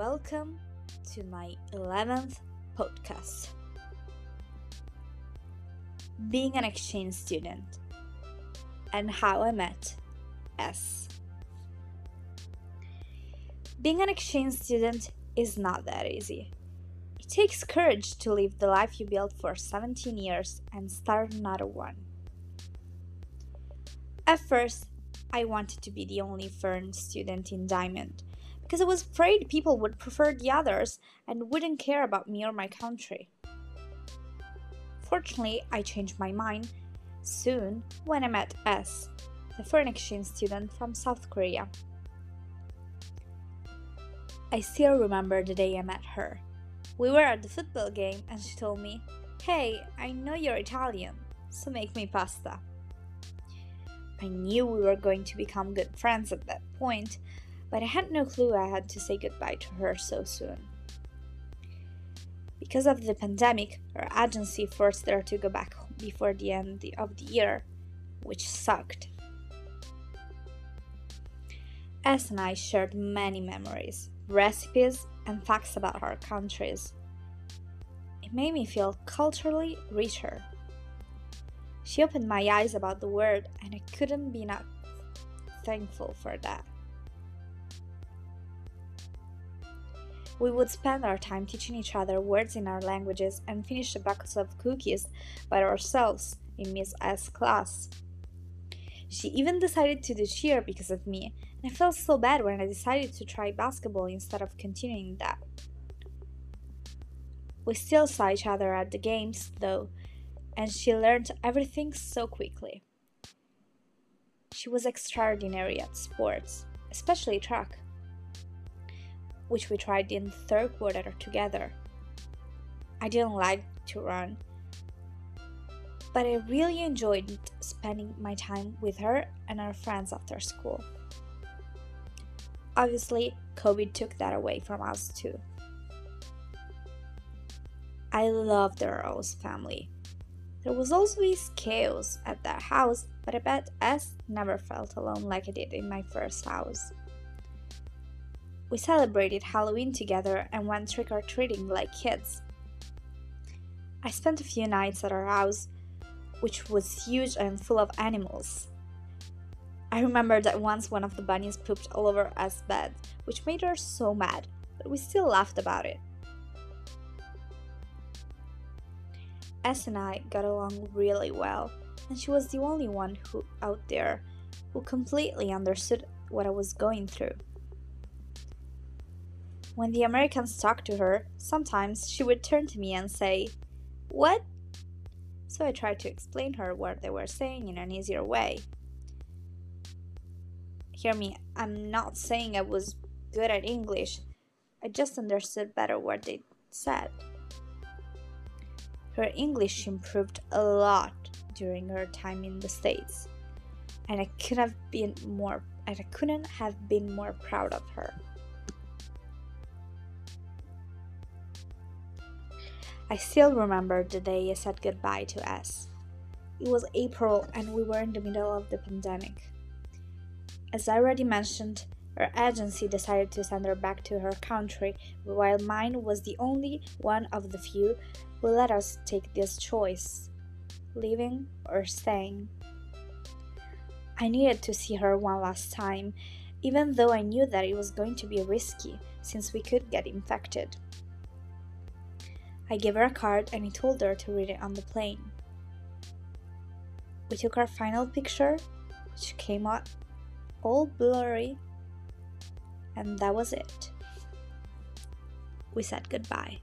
welcome to my 11th podcast. Being an exchange student and how I met S. Being an exchange student is not that easy. It takes courage to leave the life you built for 17 years and start another one. At first, I wanted to be the only foreign student in Diamond because I was afraid people would prefer the others and wouldn't care about me or my country. Fortunately, I changed my mind soon when I met S, the foreign exchange student from South Korea. I still remember the day I met her. We were at the football game and she told me, Hey, I know you're Italian, so make me pasta. I knew we were going to become good friends at that point, but I had no clue I had to say goodbye to her so soon. Because of the pandemic, our agency forced her to go back before the end of the year, which sucked. S and I shared many memories, recipes, and facts about our countries. It made me feel culturally richer. She opened my eyes about the world, and I couldn't be enough thankful for that. We would spend our time teaching each other words in our languages and finish a box of cookies by ourselves in Miss S class. She even decided to do cheer because of me, and I felt so bad when I decided to try basketball instead of continuing that. We still saw each other at the games, though, and she learned everything so quickly. She was extraordinary at sports, especially track which we tried in the third quarter together. I didn't like to run, but I really enjoyed spending my time with her and our friends after school. Obviously, COVID took that away from us too. I loved the Rose family. There was always chaos at their house, but I bet S never felt alone like I did in my first house. We celebrated Halloween together and went trick or treating like kids. I spent a few nights at our house, which was huge and full of animals. I remember that once one of the bunnies pooped all over us bed, which made her so mad, but we still laughed about it. S and I got along really well, and she was the only one who out there who completely understood what I was going through. When the Americans talked to her, sometimes she would turn to me and say, What? So I tried to explain her what they were saying in an easier way. Hear me, I'm not saying I was good at English, I just understood better what they said. Her English improved a lot during her time in the States, and I could have been more and I couldn't have been more proud of her. I still remember the day I said goodbye to S. It was April and we were in the middle of the pandemic. As I already mentioned, her agency decided to send her back to her country, while mine was the only one of the few who let us take this choice leaving or staying. I needed to see her one last time, even though I knew that it was going to be risky since we could get infected. I gave her a card and I told her to read it on the plane. We took our final picture, which came out all blurry, and that was it. We said goodbye.